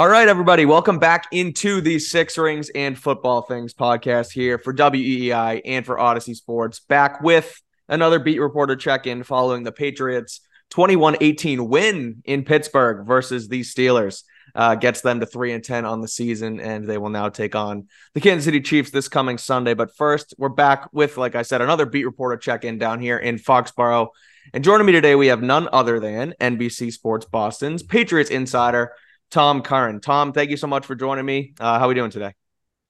All right, everybody, welcome back into the Six Rings and Football Things podcast here for WEEI and for Audacy Sports. Back with another beat reporter check in following the Patriots 21 18 win in Pittsburgh versus the Steelers. Uh, gets them to 3 and 10 on the season, and they will now take on the Kansas City Chiefs this coming Sunday. But first, we're back with, like I said, another beat reporter check in down here in Foxborough. And joining me today, we have none other than NBC Sports Boston's Patriots insider. Tom Curran. Tom, thank you so much for joining me. Uh, how are we doing today?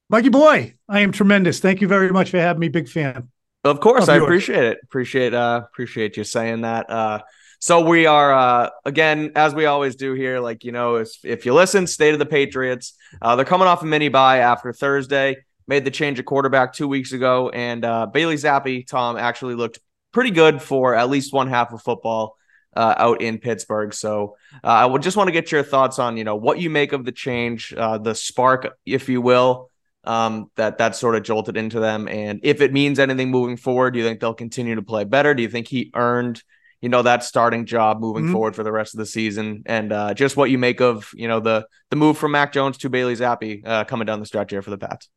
Mikey boy, I am tremendous. Thank you very much for having me. Big fan. Of course, of I yours. appreciate it. Appreciate uh appreciate you saying that. Uh so we are uh again, as we always do here, like you know, if, if you listen, state of the Patriots. Uh they're coming off a mini bye after Thursday, made the change of quarterback two weeks ago, and uh Bailey Zappe, Tom, actually looked pretty good for at least one half of football uh, out in Pittsburgh. So uh, I would just want to get your thoughts on you know what you make of the change, uh, the spark, if you will, um, that that sort of jolted into them, and if it means anything moving forward. Do you think they'll continue to play better? Do you think he earned? You know that starting job moving mm-hmm. forward for the rest of the season, and uh, just what you make of you know the the move from Mac Jones to Bailey Zappe uh, coming down the stretch here for the Pats.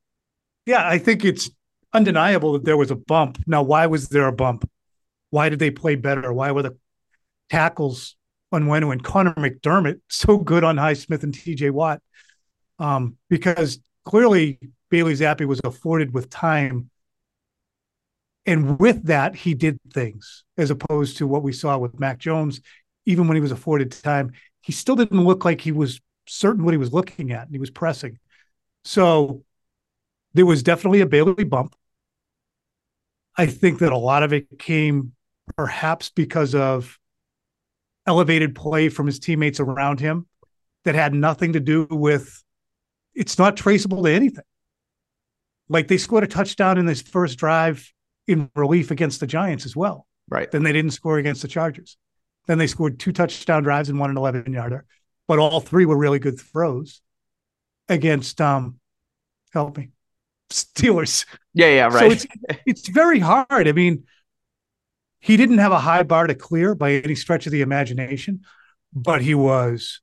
Yeah, I think it's undeniable that there was a bump. Now, why was there a bump? Why did they play better? Why were the tackles Onwenu and Connor McDermott so good on Highsmith and TJ Watt um, because clearly Bailey Zappe was afforded with time. And with that, he did things as opposed to what we saw with Mac Jones. Even when he was afforded time, he still didn't look like he was certain what he was looking at and he was pressing. So there was definitely a Bailey bump. I think that a lot of it came perhaps because of elevated play from his teammates around him that had nothing to do with it's not traceable to anything. Like they scored a touchdown in this first drive in relief against the Giants as well. Right. Then they didn't score against the Chargers. Then they scored two touchdown drives and one an 11 yarder, but all three were really good throws against, um, help me, Steelers. Yeah, yeah, right. So it's, it's very hard. I mean, he didn't have a high bar to clear by any stretch of the imagination, but he was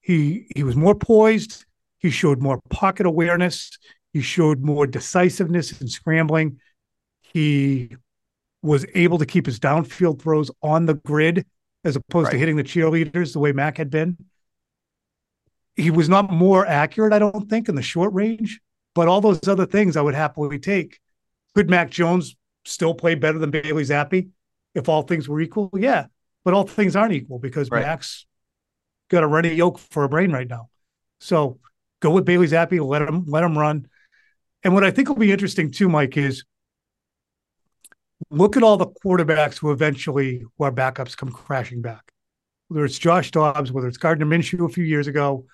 he he was more poised. He showed more pocket awareness. He showed more decisiveness in scrambling. He was able to keep his downfield throws on the grid as opposed right. to hitting the cheerleaders the way Mac had been. He was not more accurate, I don't think, in the short range, but all those other things I would happily take. Could Mac Jones still play better than Bailey Zappe? If all things were equal, yeah. But all things aren't equal because right. Mac's got a ready yoke for a brain right now. So go with Bailey Zappe, let him let him run. And what I think will be interesting too, Mike, is look at all the quarterbacks who eventually who are backups come crashing back. Whether it's Josh Dobbs, whether it's Gardner Minshew a few years ago,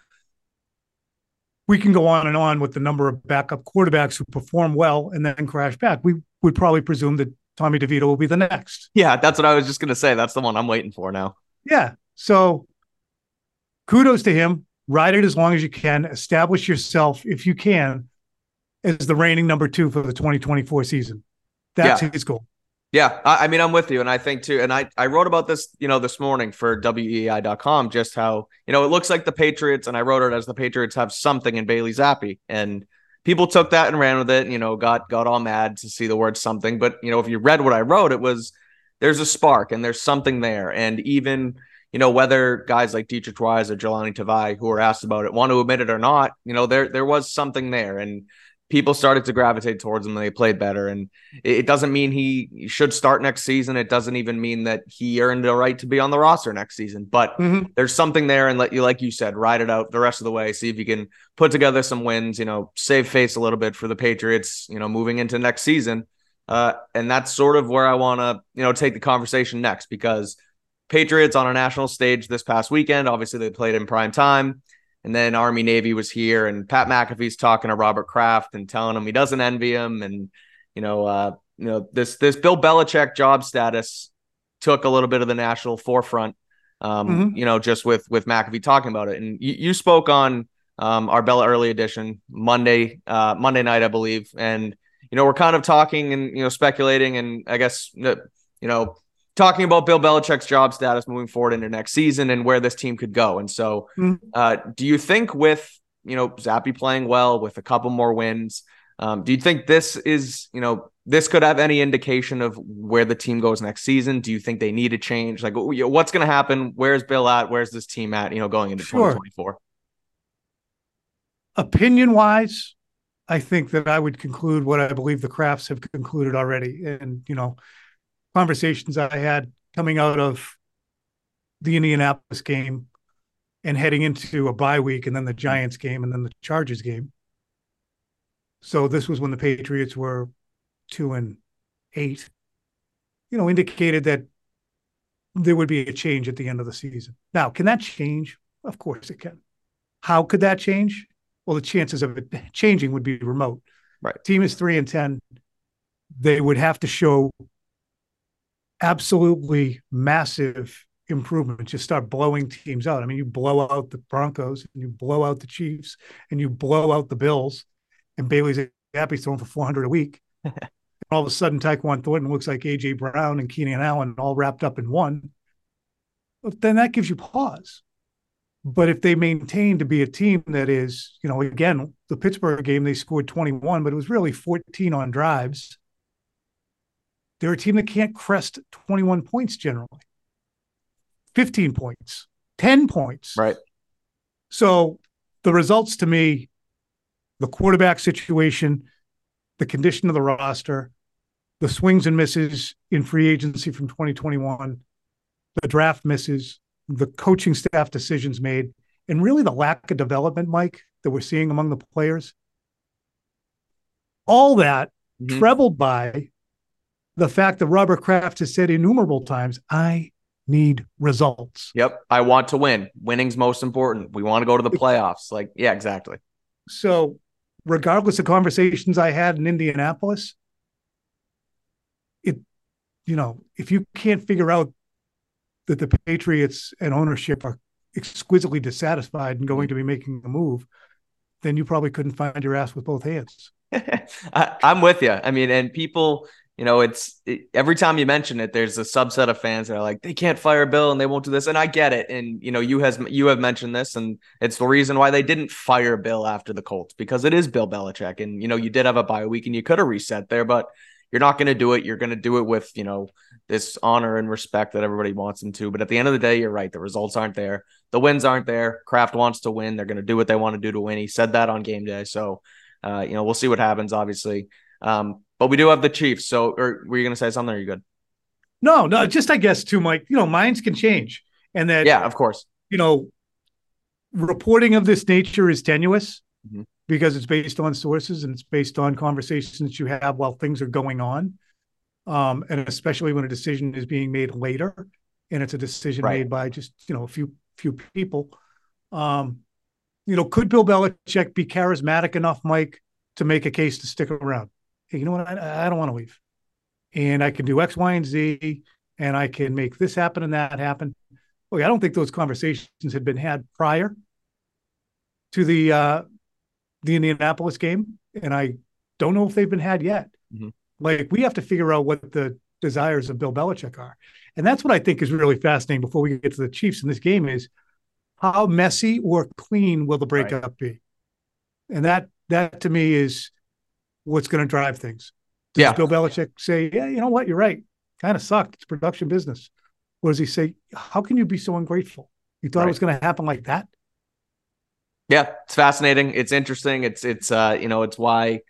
we can go on and on with the number of backup quarterbacks who perform well and then crash back. We would probably presume that Tommy DeVito will be the next. Yeah, that's what I was just going to say. That's the one I'm waiting for now. Yeah. So kudos to him. Ride it as long as you can. Establish yourself, if you can, as the reigning number two for the 2024 season. That's yeah. his goal. Yeah, I, I, mean, I'm with you, and I think too. And I I wrote about this, you know, this morning for weei.com, just how you know it looks like the Patriots, and I wrote it as the Patriots have something in Bailey Zappe, and people took that and ran with it, you know, got got all mad to see the word something. But you know, if you read what I wrote, it was there's a spark and there's something there. And even, you know, whether guys like Deatrich Wise or Jahlani Tavai who were asked about it want to admit it or not, you know, there there was something there. And people started to gravitate towards him and they played better. And it doesn't mean he should start next season. It doesn't even mean that he earned the right to be on the roster next season. But mm-hmm. there's something there, and let you, like you said, ride it out the rest of the way. See if you can put together some wins. You know, save face a little bit for the Patriots. You know, moving into next season. Uh, and that's sort of where I want to, you know, take the conversation next because Patriots on a national stage this past weekend. Obviously, they played in prime time. And then Army Navy was here, and Pat McAfee's talking to Robert Kraft and telling him he doesn't envy him, and you know, uh, you know this this Bill Belichick job status took a little bit of the national forefront. Um, mm-hmm. You know, just with with McAfee talking about it, and you, you spoke on um, Arbella Early Edition Monday uh, Monday night, I believe, and you know we're kind of talking and you know speculating, and I guess you know talking about Bill Belichick's job status moving forward into next season and where this team could go. And so, mm-hmm. uh, do you think with you know Zappe playing well with a couple more wins, um, do you think this is you know this could have any indication of where the team goes next season? Do you think they need a change? Like, what's going to happen? Where's Bill at? Where's this team at? You know, going into 2024. Opinion wise, I think that I would conclude what I believe the Krafts have concluded already. And, you know, conversations I had coming out of the Indianapolis game and heading into a bye week and then the Giants game and then the Chargers game. So this was when the Patriots were two and eight, you know, indicated that there would be a change at the end of the season. Now, can that change? Of course it can. How could that change? well, the chances of it changing would be remote. Right. Team is three and ten. They would have to show absolutely massive improvement. Just start blowing teams out. I mean, you blow out the Broncos and you blow out the Chiefs and you blow out the Bills, and Bailey Zappe throwing for 400 a week. and all of a sudden, Tyquan Thornton looks like AJ Brown and Keenan Allen all wrapped up in one. But then that gives you pause. But if they maintain to be a team that is, you know, again, the Pittsburgh game, they scored 21, but it was really 14 on drives. They're a team that can't crest 21 points generally, 15 points, 10 points. Right. So the results to me, the quarterback situation, the condition of the roster, the swings and misses in free agency from 2021, the draft misses, the coaching staff decisions made, and really the lack of development, Mike, that we're seeing among the players. All that mm-hmm. trebled by the fact that Robert Kraft has said innumerable times, I need results. Yep. I want to win. Winning's most important. We want to go to the playoffs. Like, yeah, exactly. So, regardless of conversations I had in Indianapolis, it, you know, if you can't figure out that the Patriots and ownership are exquisitely dissatisfied and going to be making a move, then you probably couldn't find your ass with both hands. I, am with you. I mean, and people, you know, it's it, every time you mention it, there's a subset of fans that are like, they can't fire Bill and they won't do this. And I get it. And you know, you has you have mentioned this, and it's the reason why they didn't fire Bill after the Colts because it is Bill Belichick. And you know, you did have a bye week and you could have reset there, but you're not going to do it. You're going to do it with, you know, this honor and respect that everybody wants them to. But at the end of the day, you're right. The results aren't there. The wins aren't there. Kraft wants to win. They're going to do what they want to do to win. He said that on game day. So, uh, you know, we'll see what happens, obviously. Um, but we do have the Chiefs. So, or were you going to say something? Or are you good? No, no, just I guess too, Mike. You know, minds can change, and that yeah, of course. You know, reporting of this nature is tenuous. Mm-hmm because it's based on sources and it's based on conversations that you have while things are going on. Um, and especially when a decision is being made later and it's a decision right. made by just, you know, a few few people. Um, you know, could Bill Belichick be charismatic enough, Mike, to make a case to stick around? Hey, you know what? I, I don't want to leave. And I can do X, Y, and Z, and I can make this happen and that happen. Look, I don't think those conversations had been had prior to the uh, the Indianapolis game, and I don't know if they've been had yet. Mm-hmm. Like we have to figure out what the desires of Bill Belichick are, and that's what I think is really fascinating. Before we get to the Chiefs in this game, is how messy or clean will the breakup right. be, and that that to me is what's going to drive things. Does yeah. Bill Belichick say, "Yeah, you know what, you're right, kind of sucked. It's production business," or does he say, "How can you be so ungrateful? You thought right. it was going to happen like that?" Yeah, it's fascinating. It's interesting. It's it's uh you know it's why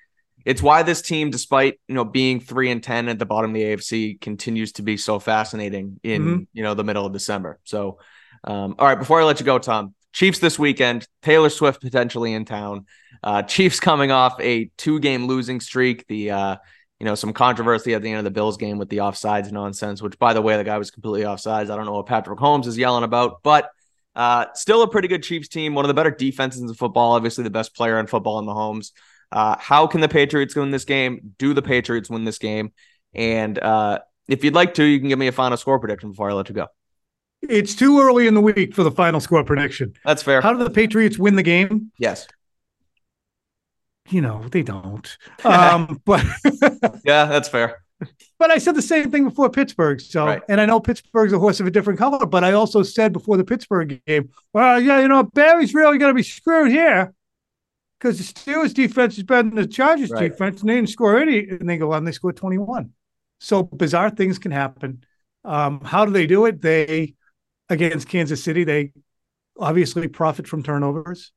it's why this team, despite you know being three and ten at the bottom of the AFC, continues to be so fascinating in mm-hmm. you know the middle of December. So, um, all right, before I let you go, Tom, Chiefs this weekend. Taylor Swift potentially in town. Uh, Chiefs coming off a two-game losing streak. The uh, you know some controversy at the end of the Bills game with the offsides nonsense. Which, by the way, the guy was completely offsides. I don't know what Patrick Mahomes is yelling about, but uh, still a pretty good Chiefs team, one of the better defenses in football. Obviously, the best player in football in Mahomes. Uh, how can the Patriots win this game? Do the Patriots win this game? And uh, if you'd like to, you can give me a final score prediction before I let you go. It's too early in the week for the final score prediction. That's fair. How do the Patriots win the game? Yes. You know, they don't. Um, but yeah, that's fair. but I said the same thing before Pittsburgh. So, right. and I know Pittsburgh's a horse of a different color, but I also said before the Pittsburgh game, well, yeah, you know, Barry's really going to be screwed here because the Steelers defense is better than the Chargers right. defense, and they didn't score any, and they go on, they score 21. So bizarre things can happen. Um, how do they do it? They, against Kansas City, they obviously profit from turnovers.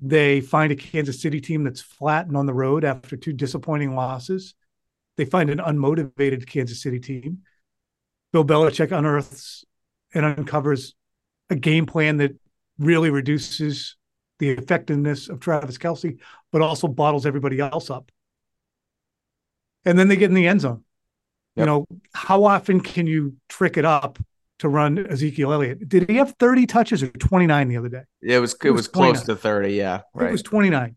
They find a Kansas City team that's flat and on the road after two disappointing losses. They find an unmotivated Kansas City team. Bill Belichick unearths and uncovers a game plan that really reduces the effectiveness of Travis Kelce, but also bottles everybody else up. And then they get in the end zone. Yep. You know, how often can you trick it up to run Ezekiel Elliott. Did he have 30 touches or 29 the other day? It was it, it was, was close to 30, yeah. Right. It was 29.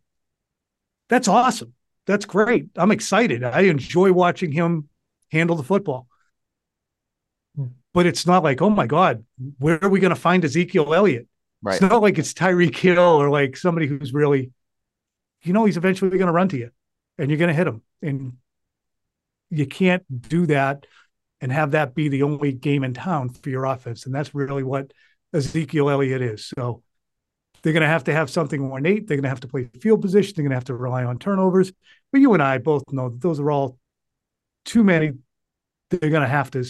That's awesome. That's great. I'm excited. I enjoy watching him handle the football. But it's not like, oh my God, where are we going to find Ezekiel Elliott? Right. It's not like it's Tyreek Hill or like somebody who's really, you know, he's eventually going to run to you and you're going to hit him. And you can't do that and have that be the only game in town for your offense. And that's really what Ezekiel Elliott is. So they're going to have to have something ornate. They're going to have to play field position. They're going to have to rely on turnovers. But you and I both know that those are all too many. They're going to have to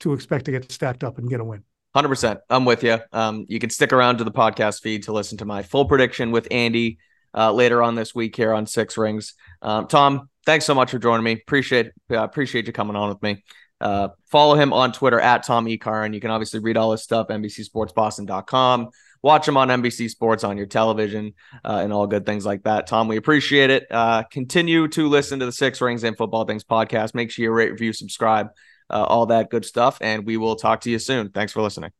to expect to get stacked up and get a win. 100%. I'm with you. Um, you can stick around to the podcast feed to listen to my full prediction with Andy uh, later on this week here on Six Rings. Um, Tom, thanks so much for joining me. Appreciate uh, appreciate you coming on with me. Uh, follow him on Twitter at Tom Ecarin. You can obviously read all his stuff, NBCSportsBoston.com. Watch him on NBC Sports on your television uh, and all good things like that. Tom, we appreciate it. Uh, continue to listen to the Six Rings and Football Things podcast. Make sure you rate, review, subscribe, uh, all that good stuff. And we will talk to you soon. Thanks for listening.